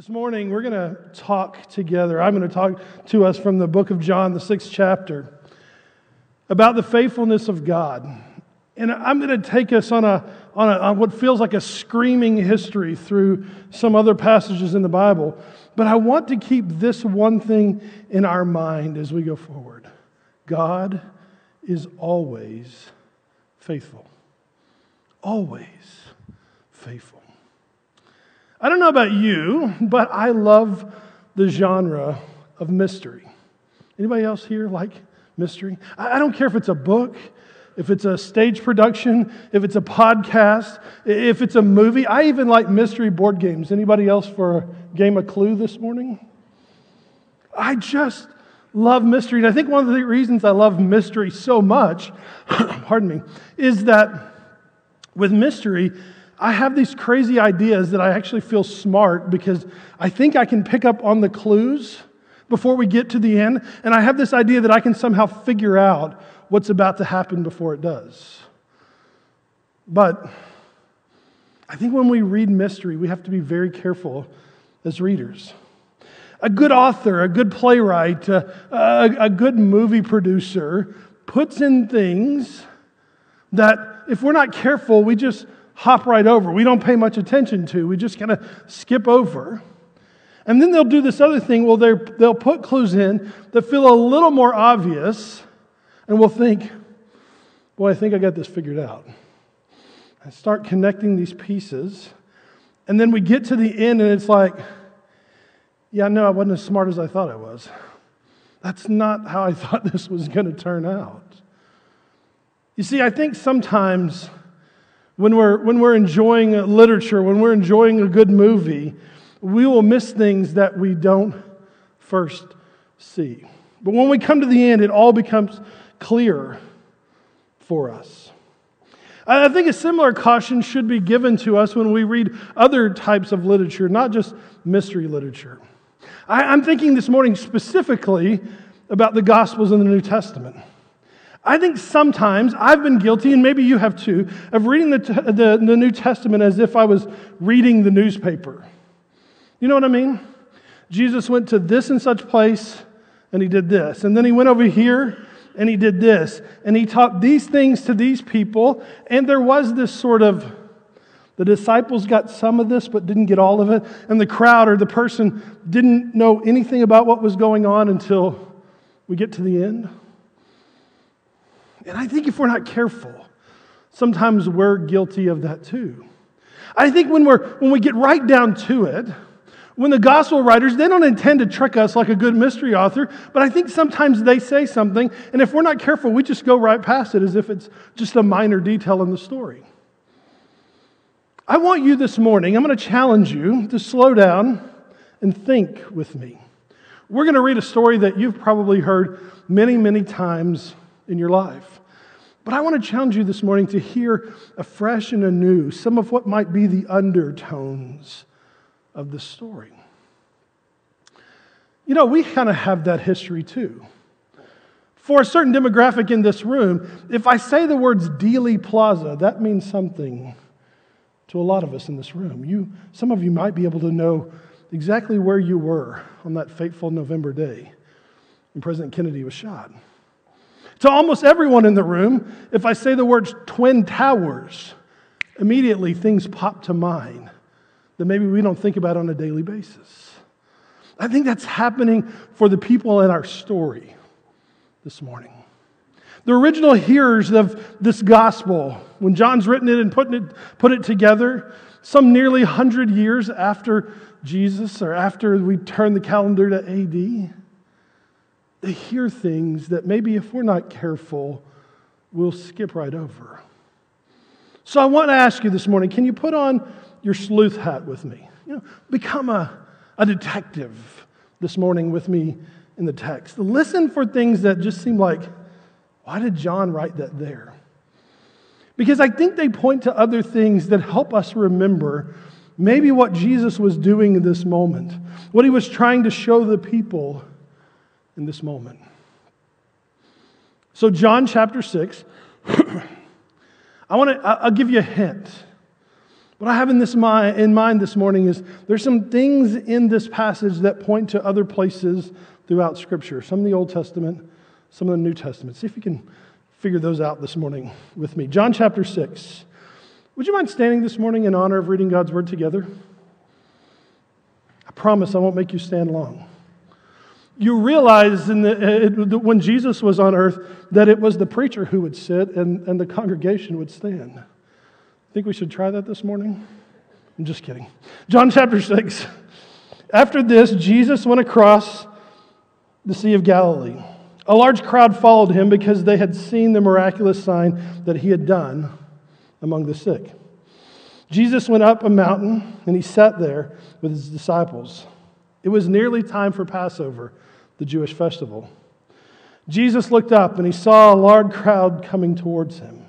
This morning, we're going to talk together. I'm going to talk to us from the book of John, the sixth chapter, about the faithfulness of God. And I'm going to take us on, a, on, a, on what feels like a screaming history through some other passages in the Bible. But I want to keep this one thing in our mind as we go forward God is always faithful. Always faithful. I don't know about you, but I love the genre of mystery. Anybody else here like mystery? I don't care if it's a book, if it's a stage production, if it's a podcast, if it's a movie. I even like mystery board games. Anybody else for a game of Clue this morning? I just love mystery. And I think one of the reasons I love mystery so much, pardon me, is that with mystery, I have these crazy ideas that I actually feel smart because I think I can pick up on the clues before we get to the end. And I have this idea that I can somehow figure out what's about to happen before it does. But I think when we read mystery, we have to be very careful as readers. A good author, a good playwright, a, a, a good movie producer puts in things that if we're not careful, we just hop right over. We don't pay much attention to. We just kind of skip over. And then they'll do this other thing. Well, they'll put clues in that feel a little more obvious, and we'll think, boy, I think I got this figured out. I start connecting these pieces, and then we get to the end, and it's like, yeah, no, I wasn't as smart as I thought I was. That's not how I thought this was going to turn out. You see, I think sometimes when we're, when we're enjoying literature, when we're enjoying a good movie, we will miss things that we don't first see. But when we come to the end, it all becomes clear for us. I think a similar caution should be given to us when we read other types of literature, not just mystery literature. I'm thinking this morning specifically about the Gospels in the New Testament. I think sometimes I've been guilty, and maybe you have too, of reading the, the, the, New Testament as if I was reading the newspaper. You know what I mean? Jesus went to this and such place, and he did this. And then he went over here, and he did this. And he taught these things to these people. And there was this sort of the disciples got some of this, but didn't get all of it. And the crowd or the person didn't know anything about what was going on until we get to the end. And I think if we're not careful, sometimes we're guilty of that too. I think when, we're, when we get right down to it, when the gospel writers, they don't intend to trick us like a good mystery author, but I think sometimes they say something, and if we're not careful, we just go right past it as if it's just a minor detail in the story. I want you this morning, I'm going to challenge you to slow down and think with me. We're going to read a story that you've probably heard many, many times in your life. But I want to challenge you this morning to hear afresh and anew some of what might be the undertones of the story. You know, we kind of have that history too. For a certain demographic in this room, if I say the words Dealey Plaza, that means something to a lot of us in this room. You, some of you might be able to know exactly where you were on that fateful November day when President Kennedy was shot. To almost everyone in the room, if I say the words Twin Towers, immediately things pop to mind that maybe we don't think about on a daily basis. I think that's happening for the people in our story this morning. The original hearers of this gospel, when John's written it and put it, put it together, some nearly 100 years after Jesus or after we turn the calendar to AD, they hear things that maybe if we're not careful, we'll skip right over. So I want to ask you this morning can you put on your sleuth hat with me? You know, become a, a detective this morning with me in the text. Listen for things that just seem like, why did John write that there? Because I think they point to other things that help us remember maybe what Jesus was doing in this moment, what he was trying to show the people in this moment. So, John chapter 6, I want to, I'll give you a hint. What I have in, this mind, in mind this morning is there's some things in this passage that point to other places throughout Scripture, some in the Old Testament, some in the New Testament. See if you can figure those out this morning with me. John chapter 6. Would you mind standing this morning in honor of reading God's Word together? I promise I won't make you stand long. You realize the, uh, it, when Jesus was on earth that it was the preacher who would sit and, and the congregation would stand. I think we should try that this morning? I'm just kidding. John chapter 6. After this, Jesus went across the Sea of Galilee. A large crowd followed him because they had seen the miraculous sign that he had done among the sick. Jesus went up a mountain and he sat there with his disciples. It was nearly time for Passover, the Jewish festival. Jesus looked up and he saw a large crowd coming towards him.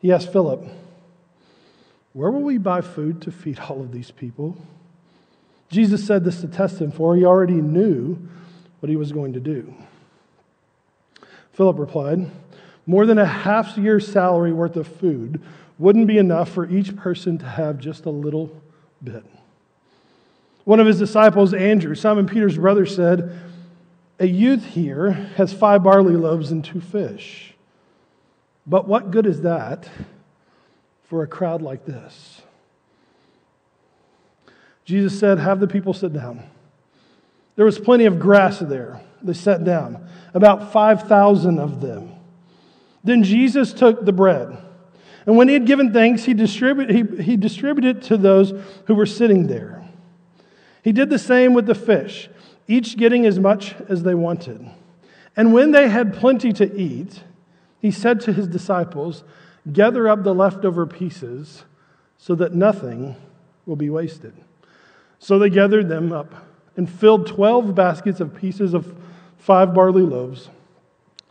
He asked Philip, Where will we buy food to feed all of these people? Jesus said this to test him, for he already knew what he was going to do. Philip replied, More than a half year's salary worth of food wouldn't be enough for each person to have just a little bit. One of his disciples, Andrew, Simon Peter's brother, said, A youth here has five barley loaves and two fish. But what good is that for a crowd like this? Jesus said, Have the people sit down. There was plenty of grass there. They sat down, about 5,000 of them. Then Jesus took the bread, and when he had given thanks, he he, he distributed it to those who were sitting there. He did the same with the fish, each getting as much as they wanted. And when they had plenty to eat, he said to his disciples, Gather up the leftover pieces so that nothing will be wasted. So they gathered them up and filled 12 baskets of pieces of five barley loaves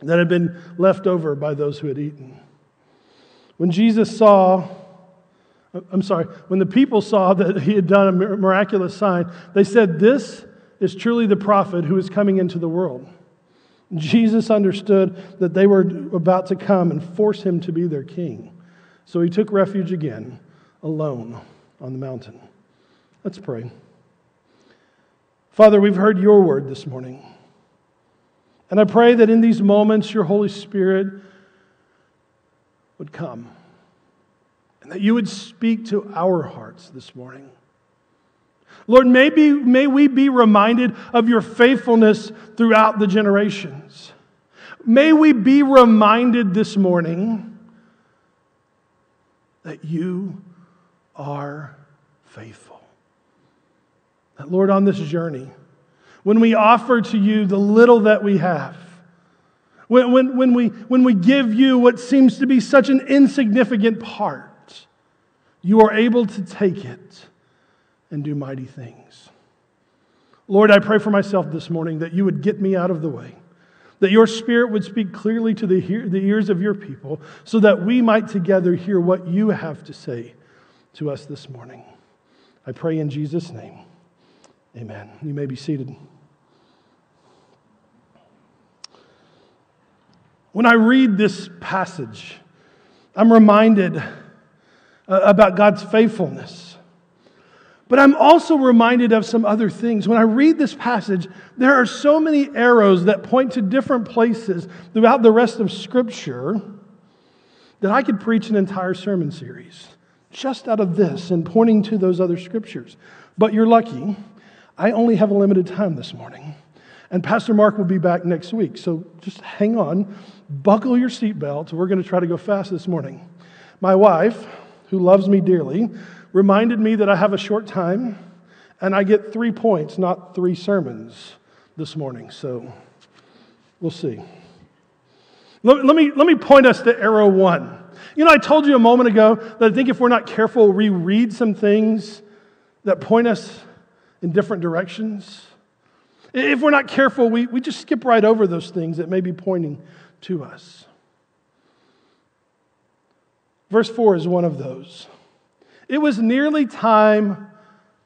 that had been left over by those who had eaten. When Jesus saw, I'm sorry, when the people saw that he had done a miraculous sign, they said, This is truly the prophet who is coming into the world. Jesus understood that they were about to come and force him to be their king. So he took refuge again, alone on the mountain. Let's pray. Father, we've heard your word this morning. And I pray that in these moments, your Holy Spirit would come that you would speak to our hearts this morning. Lord, maybe, may we be reminded of your faithfulness throughout the generations. May we be reminded this morning that you are faithful. That, Lord, on this journey, when we offer to you the little that we have, when, when, when, we, when we give you what seems to be such an insignificant part, you are able to take it and do mighty things. Lord, I pray for myself this morning that you would get me out of the way, that your spirit would speak clearly to the, the ears of your people, so that we might together hear what you have to say to us this morning. I pray in Jesus' name. Amen. You may be seated. When I read this passage, I'm reminded Uh, about God's faithfulness. But I'm also reminded of some other things. When I read this passage, there are so many arrows that point to different places throughout the rest of Scripture that I could preach an entire sermon series just out of this and pointing to those other scriptures. But you're lucky. I only have a limited time this morning. And Pastor Mark will be back next week. So just hang on, buckle your seatbelts. We're going to try to go fast this morning. My wife, who loves me dearly, reminded me that I have a short time and I get three points, not three sermons this morning. So we'll see. Let, let, me, let me point us to arrow one. You know, I told you a moment ago that I think if we're not careful, we read some things that point us in different directions. If we're not careful, we, we just skip right over those things that may be pointing to us. Verse 4 is one of those. It was nearly time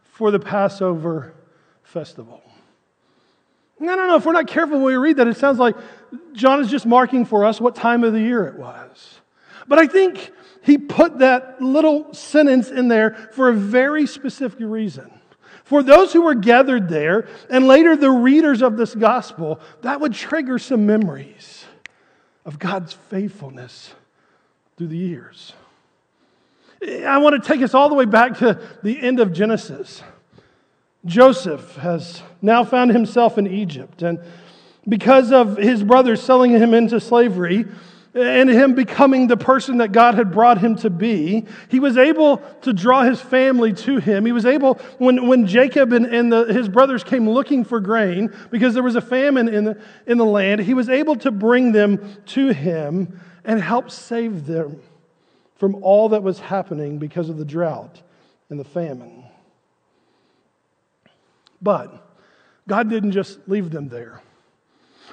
for the Passover festival. I don't know if we're not careful when we read that, it sounds like John is just marking for us what time of the year it was. But I think he put that little sentence in there for a very specific reason. For those who were gathered there, and later the readers of this gospel, that would trigger some memories of God's faithfulness through the years. I want to take us all the way back to the end of Genesis. Joseph has now found himself in Egypt, and because of his brothers selling him into slavery, and him becoming the person that God had brought him to be, he was able to draw his family to him. He was able, when, when Jacob and, and the, his brothers came looking for grain, because there was a famine in the, in the land, he was able to bring them to him and help save them from all that was happening because of the drought and the famine. But God didn't just leave them there.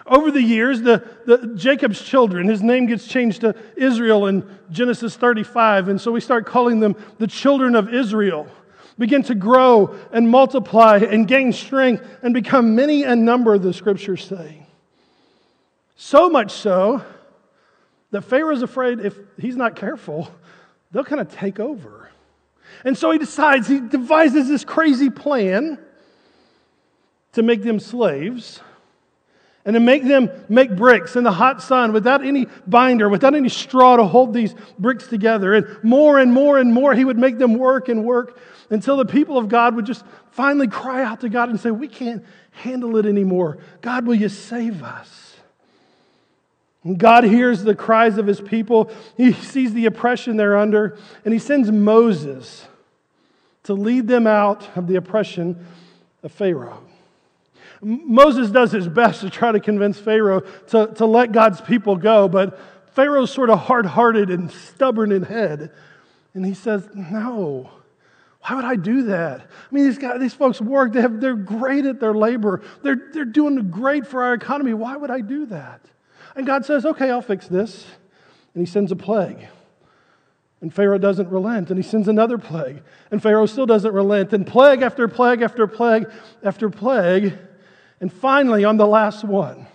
Over the years, the, the, Jacob's children, his name gets changed to Israel in Genesis 35, and so we start calling them the children of Israel, begin to grow and multiply and gain strength and become many in number, the scriptures say. So much so that Pharaoh's afraid if he's not careful, they'll kind of take over. And so he decides, he devises this crazy plan to make them slaves and to make them make bricks in the hot sun without any binder, without any straw to hold these bricks together. And more and more and more, he would make them work and work until the people of God would just finally cry out to God and say, We can't handle it anymore. God, will you save us? God hears the cries of his people. He sees the oppression they're under, and he sends Moses to lead them out of the oppression of Pharaoh. Moses does his best to try to convince Pharaoh to, to let God's people go, but Pharaoh's sort of hard hearted and stubborn in head. And he says, No, why would I do that? I mean, these, guys, these folks work, they have, they're great at their labor, they're, they're doing great for our economy. Why would I do that? And God says, Okay, I'll fix this. And he sends a plague. And Pharaoh doesn't relent, and he sends another plague. And Pharaoh still doesn't relent. And plague after plague after plague after plague and finally, on the last one,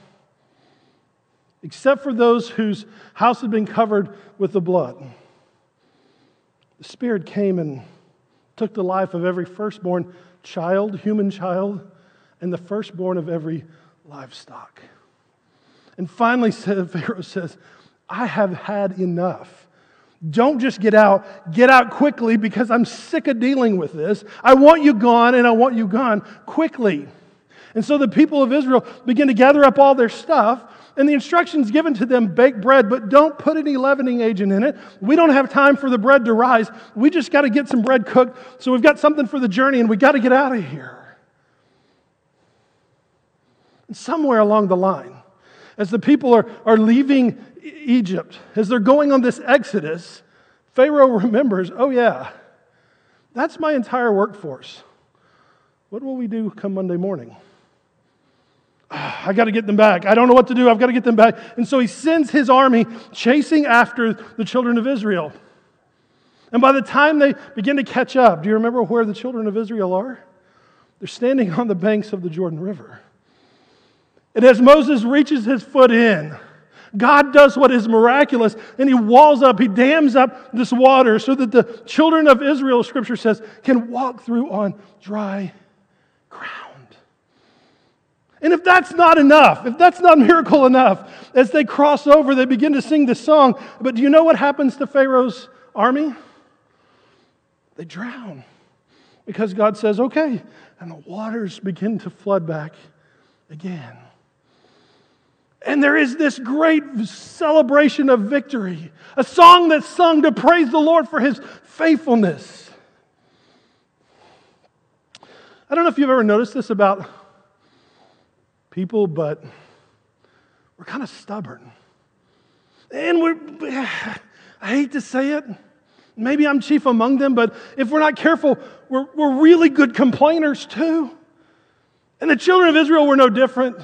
except for those whose house had been covered with the blood, the Spirit came and took the life of every firstborn child, human child, and the firstborn of every livestock. And finally, Pharaoh says, I have had enough. Don't just get out, get out quickly because I'm sick of dealing with this. I want you gone and I want you gone quickly. And so the people of Israel begin to gather up all their stuff, and the instructions given to them bake bread, but don't put any leavening agent in it. We don't have time for the bread to rise. We just got to get some bread cooked. So we've got something for the journey, and we got to get out of here. And somewhere along the line, as the people are, are leaving Egypt, as they're going on this exodus, Pharaoh remembers, oh, yeah, that's my entire workforce. What will we do come Monday morning? I got to get them back. I don't know what to do. I've got to get them back. And so he sends his army chasing after the children of Israel. And by the time they begin to catch up, do you remember where the children of Israel are? They're standing on the banks of the Jordan River. And as Moses reaches his foot in, God does what is miraculous, and he walls up, he dams up this water so that the children of Israel, scripture says, can walk through on dry ground. And if that's not enough, if that's not miracle enough, as they cross over, they begin to sing this song. But do you know what happens to Pharaoh's army? They drown because God says, okay, and the waters begin to flood back again. And there is this great celebration of victory, a song that's sung to praise the Lord for his faithfulness. I don't know if you've ever noticed this about people, but we're kind of stubborn. And we're, I hate to say it, maybe I'm chief among them, but if we're not careful, we're, we're really good complainers too. And the children of Israel were no different.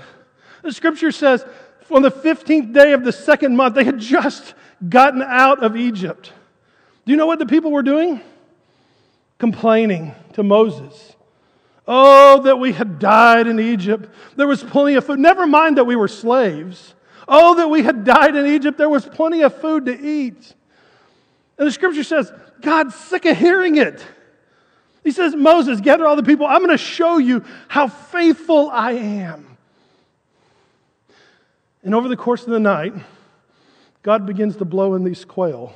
The scripture says, on the 15th day of the second month, they had just gotten out of Egypt. Do you know what the people were doing? Complaining to Moses. Oh, that we had died in Egypt. There was plenty of food. Never mind that we were slaves. Oh, that we had died in Egypt. There was plenty of food to eat. And the scripture says, God's sick of hearing it. He says, Moses, gather all the people. I'm going to show you how faithful I am. And over the course of the night, God begins to blow in these quail.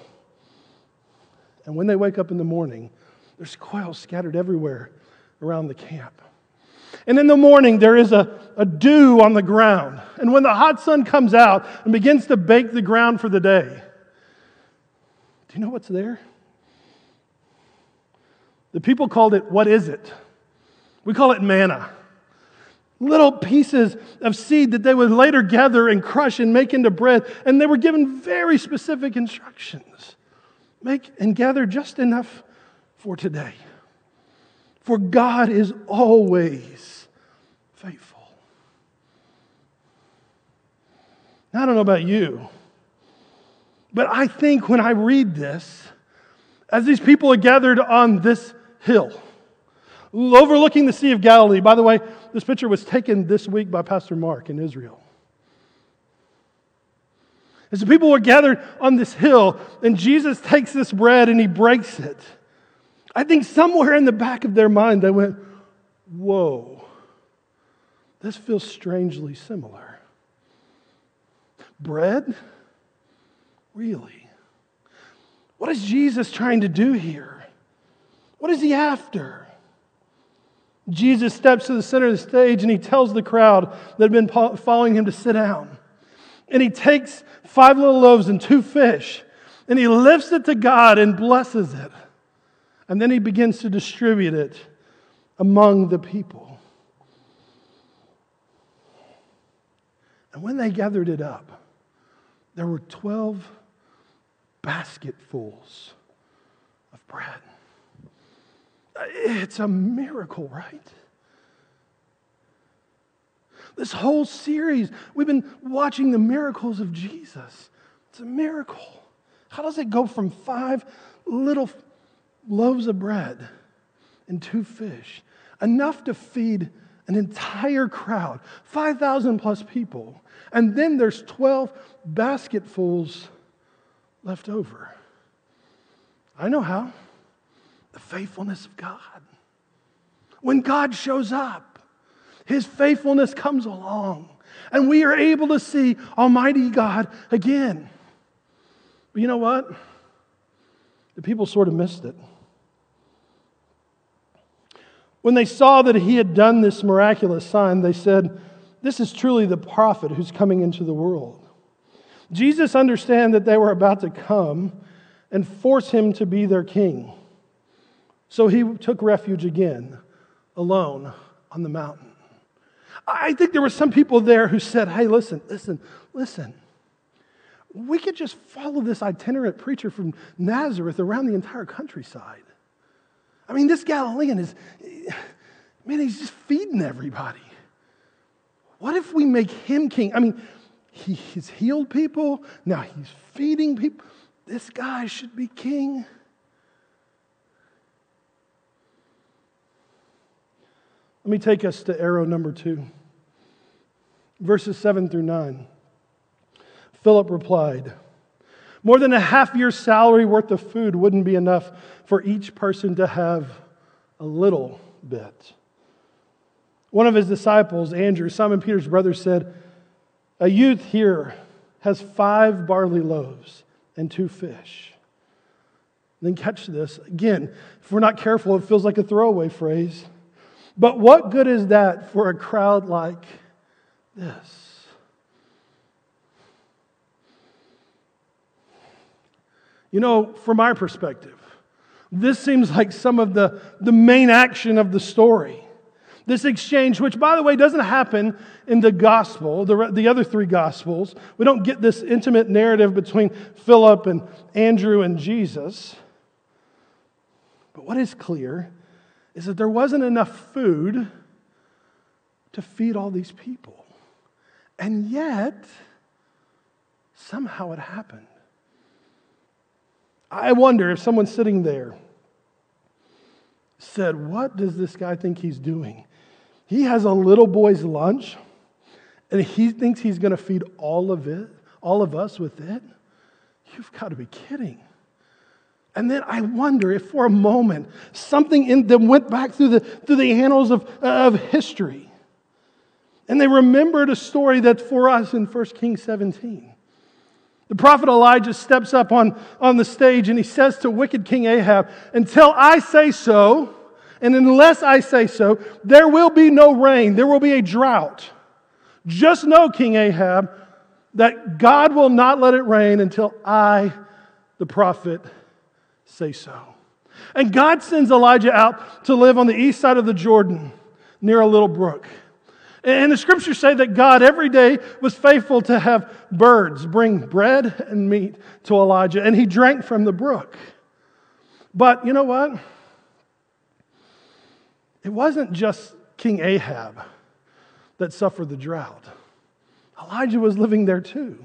And when they wake up in the morning, there's quail scattered everywhere around the camp. And in the morning, there is a, a dew on the ground. And when the hot sun comes out and begins to bake the ground for the day, do you know what's there? The people called it, What is it? We call it manna. Little pieces of seed that they would later gather and crush and make into bread. And they were given very specific instructions make and gather just enough for today. For God is always faithful. Now, I don't know about you, but I think when I read this, as these people are gathered on this hill, overlooking the Sea of Galilee, by the way, this picture was taken this week by Pastor Mark in Israel. As the people were gathered on this hill, and Jesus takes this bread and he breaks it. I think somewhere in the back of their mind, they went, Whoa, this feels strangely similar. Bread? Really? What is Jesus trying to do here? What is he after? Jesus steps to the center of the stage and he tells the crowd that had been following him to sit down. And he takes five little loaves and two fish and he lifts it to God and blesses it. And then he begins to distribute it among the people. And when they gathered it up, there were 12 basketfuls of bread. It's a miracle, right? This whole series, we've been watching the miracles of Jesus. It's a miracle. How does it go from five little loaves of bread and two fish, enough to feed an entire crowd, 5,000 plus people. And then there's 12 basketfuls left over. I know how the faithfulness of God. When God shows up, his faithfulness comes along, and we are able to see Almighty God again. But you know what? The people sort of missed it. When they saw that he had done this miraculous sign, they said, This is truly the prophet who's coming into the world. Jesus understood that they were about to come and force him to be their king. So he took refuge again, alone on the mountain. I think there were some people there who said, Hey, listen, listen, listen. We could just follow this itinerant preacher from Nazareth around the entire countryside. I mean, this Galilean is, man, he's just feeding everybody. What if we make him king? I mean, he, he's healed people, now he's feeding people. This guy should be king. Let me take us to arrow number two, verses seven through nine. Philip replied, more than a half year's salary worth of food wouldn't be enough for each person to have a little bit. One of his disciples, Andrew, Simon Peter's brother, said, A youth here has five barley loaves and two fish. Then catch this. Again, if we're not careful, it feels like a throwaway phrase. But what good is that for a crowd like this? You know, from our perspective, this seems like some of the, the main action of the story. This exchange, which, by the way, doesn't happen in the gospel, the, the other three gospels. We don't get this intimate narrative between Philip and Andrew and Jesus. But what is clear is that there wasn't enough food to feed all these people. And yet, somehow it happened. I wonder if someone sitting there said, What does this guy think he's doing? He has a little boy's lunch and he thinks he's going to feed all of it, all of us with it. You've got to be kidding. And then I wonder if for a moment something in them went back through the, through the annals of, of history. And they remembered a story that's for us in 1 Kings 17. The prophet Elijah steps up on, on the stage and he says to wicked King Ahab, Until I say so, and unless I say so, there will be no rain, there will be a drought. Just know, King Ahab, that God will not let it rain until I, the prophet, say so. And God sends Elijah out to live on the east side of the Jordan near a little brook. And the scriptures say that God every day was faithful to have birds bring bread and meat to Elijah, and he drank from the brook. But you know what? It wasn't just King Ahab that suffered the drought. Elijah was living there too.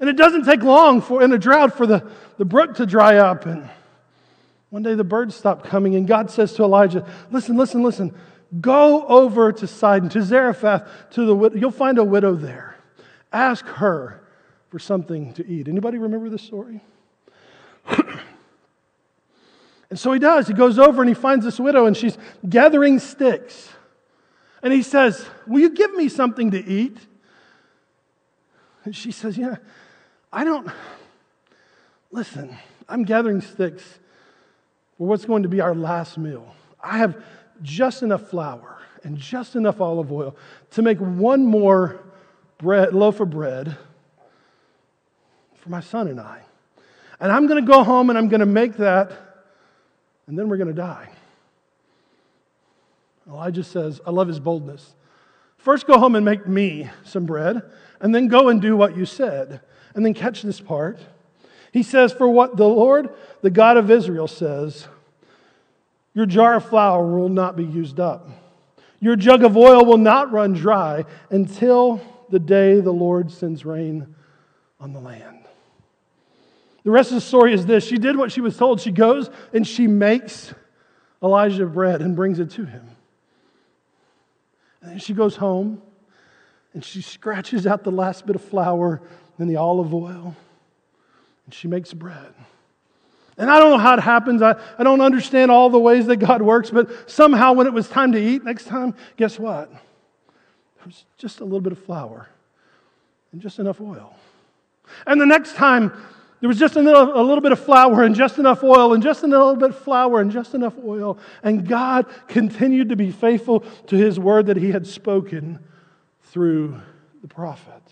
And it doesn't take long for in a drought for the, the brook to dry up. And one day the birds stop coming, and God says to Elijah, Listen, listen, listen. Go over to Sidon, to Zarephath, to the widow. you'll find a widow there. Ask her for something to eat. Anybody remember this story? and so he does. He goes over and he finds this widow, and she's gathering sticks. And he says, Will you give me something to eat? And she says, Yeah, I don't. Listen, I'm gathering sticks for what's going to be our last meal. I have just enough flour and just enough olive oil to make one more bread, loaf of bread for my son and I. And I'm going to go home and I'm going to make that, and then we're going to die. Elijah says, I love his boldness. First, go home and make me some bread, and then go and do what you said. And then catch this part. He says, For what the Lord, the God of Israel, says, your jar of flour will not be used up. Your jug of oil will not run dry until the day the Lord sends rain on the land. The rest of the story is this she did what she was told. She goes and she makes Elijah bread and brings it to him. And then she goes home and she scratches out the last bit of flour and the olive oil and she makes bread. And I don't know how it happens. I, I don't understand all the ways that God works, but somehow when it was time to eat next time, guess what? There was just a little bit of flour and just enough oil. And the next time, there was just a little, a little bit of flour and just enough oil and just a little bit of flour and just enough oil. And God continued to be faithful to his word that he had spoken through the prophet.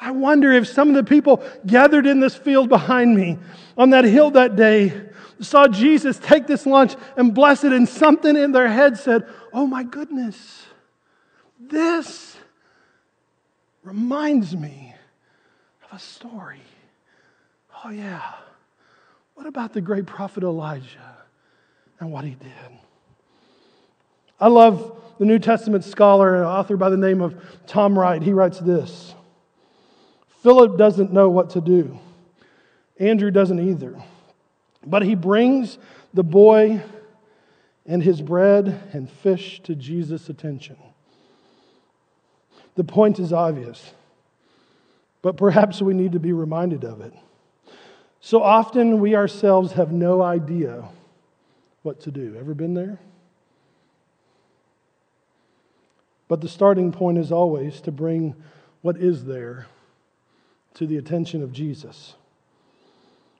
I wonder if some of the people gathered in this field behind me on that hill that day saw Jesus take this lunch and bless it, and something in their head said, Oh my goodness, this reminds me of a story. Oh, yeah. What about the great prophet Elijah and what he did? I love the New Testament scholar and author by the name of Tom Wright. He writes this. Philip doesn't know what to do. Andrew doesn't either. But he brings the boy and his bread and fish to Jesus' attention. The point is obvious, but perhaps we need to be reminded of it. So often we ourselves have no idea what to do. Ever been there? But the starting point is always to bring what is there to the attention of Jesus.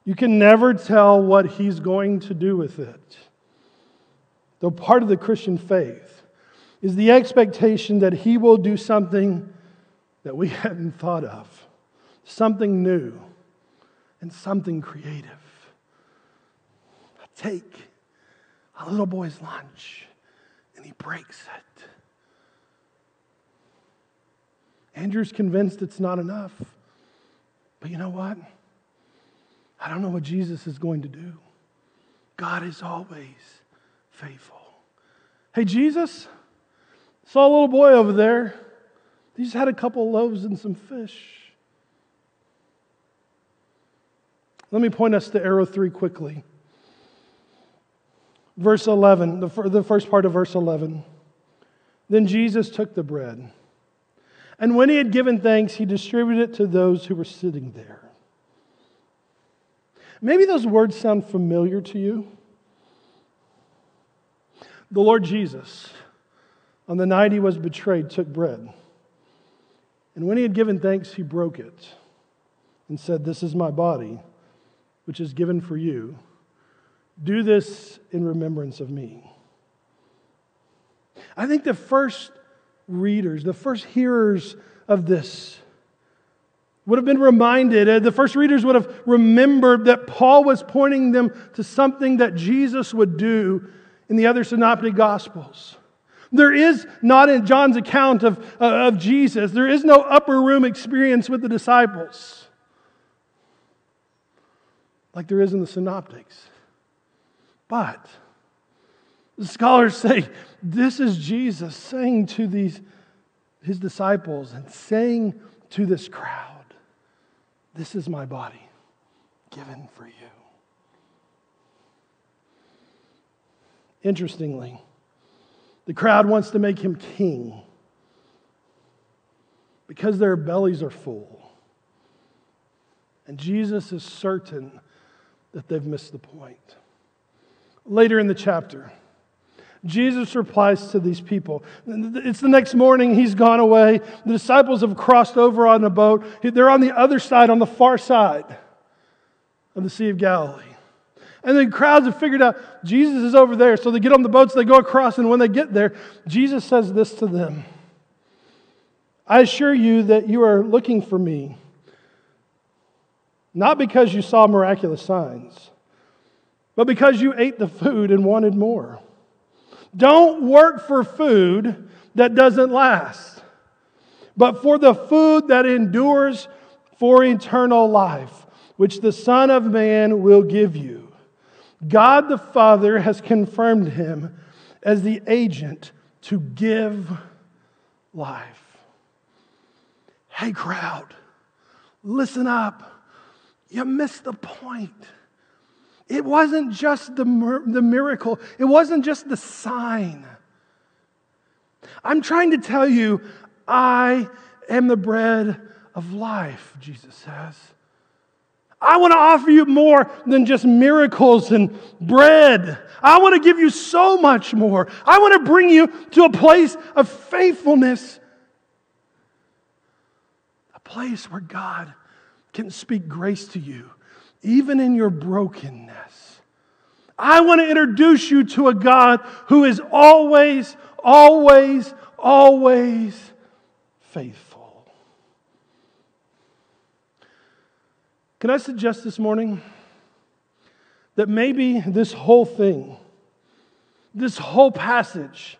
You can never tell what he's going to do with it. Though part of the Christian faith is the expectation that he will do something that we hadn't thought of, something new and something creative. Take a little boy's lunch and he breaks it. Andrew's convinced it's not enough. But you know what? I don't know what Jesus is going to do. God is always faithful. Hey, Jesus, saw a little boy over there. He just had a couple loaves and some fish. Let me point us to arrow three quickly. Verse 11, the first part of verse 11. Then Jesus took the bread. And when he had given thanks, he distributed it to those who were sitting there. Maybe those words sound familiar to you. The Lord Jesus, on the night he was betrayed, took bread. And when he had given thanks, he broke it and said, This is my body, which is given for you. Do this in remembrance of me. I think the first readers, the first hearers of this, would have been reminded, uh, the first readers would have remembered that Paul was pointing them to something that Jesus would do in the other synoptic gospels. There is not in John's account of, uh, of Jesus, there is no upper room experience with the disciples like there is in the synoptics. But the scholars say this is Jesus saying to these his disciples and saying to this crowd, This is my body given for you. Interestingly, the crowd wants to make him king because their bellies are full. And Jesus is certain that they've missed the point. Later in the chapter, Jesus replies to these people. It's the next morning, he's gone away. The disciples have crossed over on a boat. They're on the other side, on the far side of the Sea of Galilee. And the crowds have figured out Jesus is over there. So they get on the boats, they go across, and when they get there, Jesus says this to them I assure you that you are looking for me, not because you saw miraculous signs, but because you ate the food and wanted more. Don't work for food that doesn't last, but for the food that endures for eternal life, which the Son of Man will give you. God the Father has confirmed him as the agent to give life. Hey, crowd, listen up. You missed the point. It wasn't just the, the miracle, it wasn't just the sign. I'm trying to tell you, I am the bread of life, Jesus says. I want to offer you more than just miracles and bread. I want to give you so much more. I want to bring you to a place of faithfulness, a place where God can speak grace to you, even in your brokenness. I want to introduce you to a God who is always, always, always faithful. Can I suggest this morning that maybe this whole thing, this whole passage,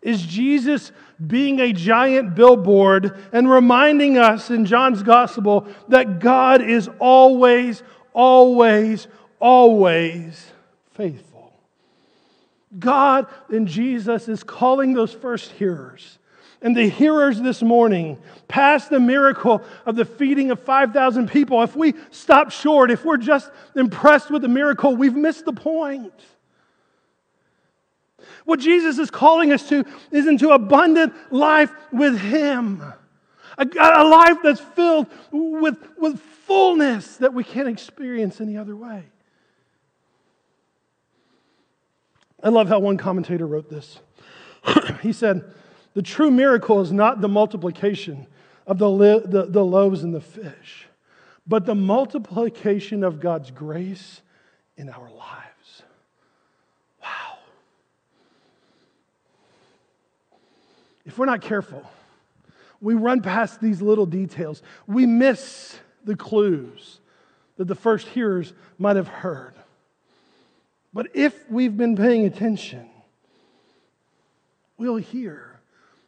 is Jesus being a giant billboard and reminding us in John's gospel that God is always, always, always faithful. God in Jesus is calling those first hearers and the hearers this morning, past the miracle of the feeding of 5,000 people, if we stop short, if we're just impressed with the miracle, we've missed the point. What Jesus is calling us to is into abundant life with Him. A, a life that's filled with, with fullness that we can't experience any other way. I love how one commentator wrote this. he said, the true miracle is not the multiplication of the, li- the, the loaves and the fish, but the multiplication of God's grace in our lives. Wow. If we're not careful, we run past these little details. We miss the clues that the first hearers might have heard. But if we've been paying attention, we'll hear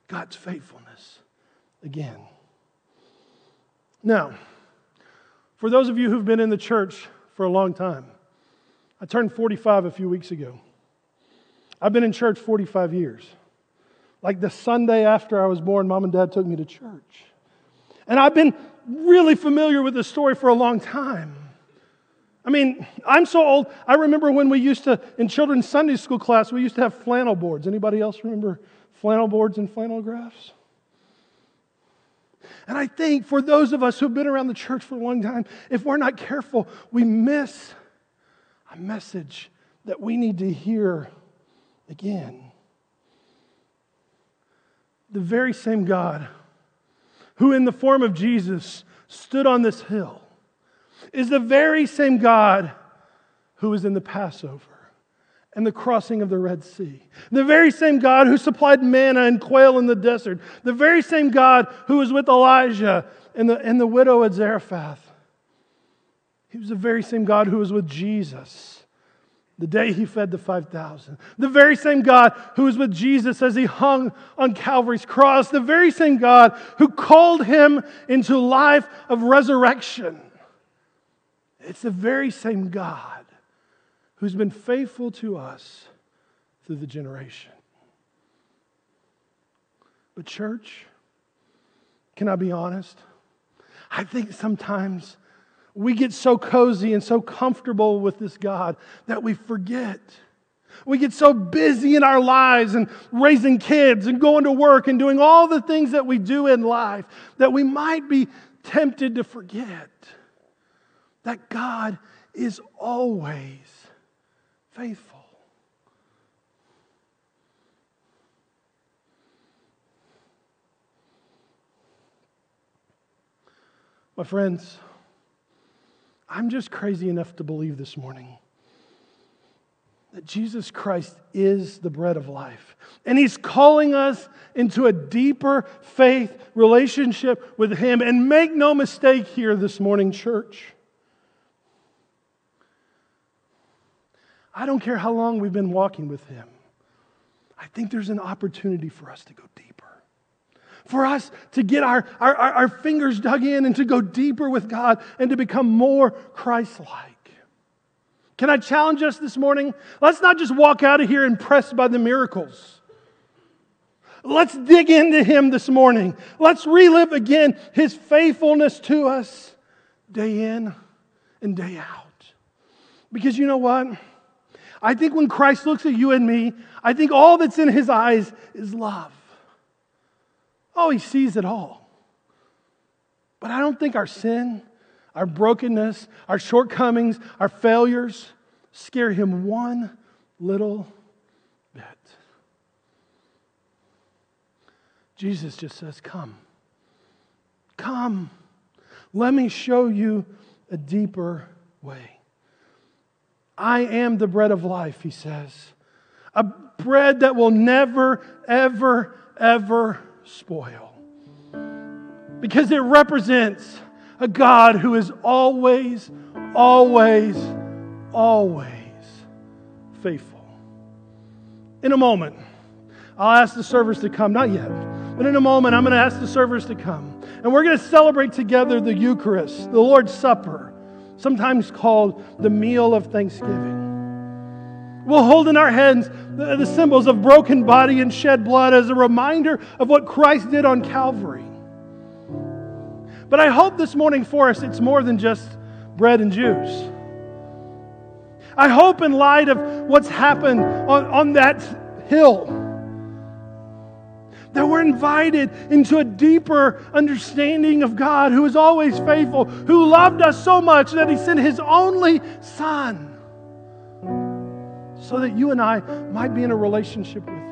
God's faithfulness again. Now, for those of you who've been in the church for a long time, I turned 45 a few weeks ago. I've been in church 45 years. Like the Sunday after I was born, mom and dad took me to church. And I've been really familiar with this story for a long time. I mean, I'm so old. I remember when we used to, in children's Sunday school class, we used to have flannel boards. Anybody else remember flannel boards and flannel graphs. And I think for those of us who've been around the church for a long time, if we're not careful, we miss a message that we need to hear again. The very same God who, in the form of Jesus, stood on this hill is the very same God who was in the Passover and the crossing of the Red Sea. The very same God who supplied manna and quail in the desert. The very same God who was with Elijah and the, and the widow at Zarephath. He was the very same God who was with Jesus the day he fed the 5,000. The very same God who was with Jesus as he hung on Calvary's cross. The very same God who called him into life of resurrection. It's the very same God who's been faithful to us through the generation. But, church, can I be honest? I think sometimes we get so cozy and so comfortable with this God that we forget. We get so busy in our lives and raising kids and going to work and doing all the things that we do in life that we might be tempted to forget that God is always faithful. My friends, I'm just crazy enough to believe this morning that Jesus Christ is the bread of life. And He's calling us into a deeper faith relationship with Him. And make no mistake here this morning, church. I don't care how long we've been walking with Him. I think there's an opportunity for us to go deeper. For us to get our, our, our fingers dug in and to go deeper with God and to become more Christ like. Can I challenge us this morning? Let's not just walk out of here impressed by the miracles. Let's dig into Him this morning. Let's relive again His faithfulness to us day in and day out. Because you know what? I think when Christ looks at you and me, I think all that's in his eyes is love. Oh, he sees it all. But I don't think our sin, our brokenness, our shortcomings, our failures scare him one little bit. Jesus just says, Come. Come. Let me show you a deeper way. I am the bread of life, he says. A bread that will never, ever, ever spoil. Because it represents a God who is always, always, always faithful. In a moment, I'll ask the servers to come. Not yet, but in a moment, I'm going to ask the servers to come. And we're going to celebrate together the Eucharist, the Lord's Supper sometimes called the meal of thanksgiving. We'll hold in our hands the, symbols of broken body and shed blood as a reminder of what Christ did on Calvary. But I hope this morning for us it's more than just bread and juice. I hope, in light of what's happened on, on that hill, that we're invited into a deeper understanding of God who is always faithful, who loved us so much that he sent his only Son so that you and I might be in a relationship with.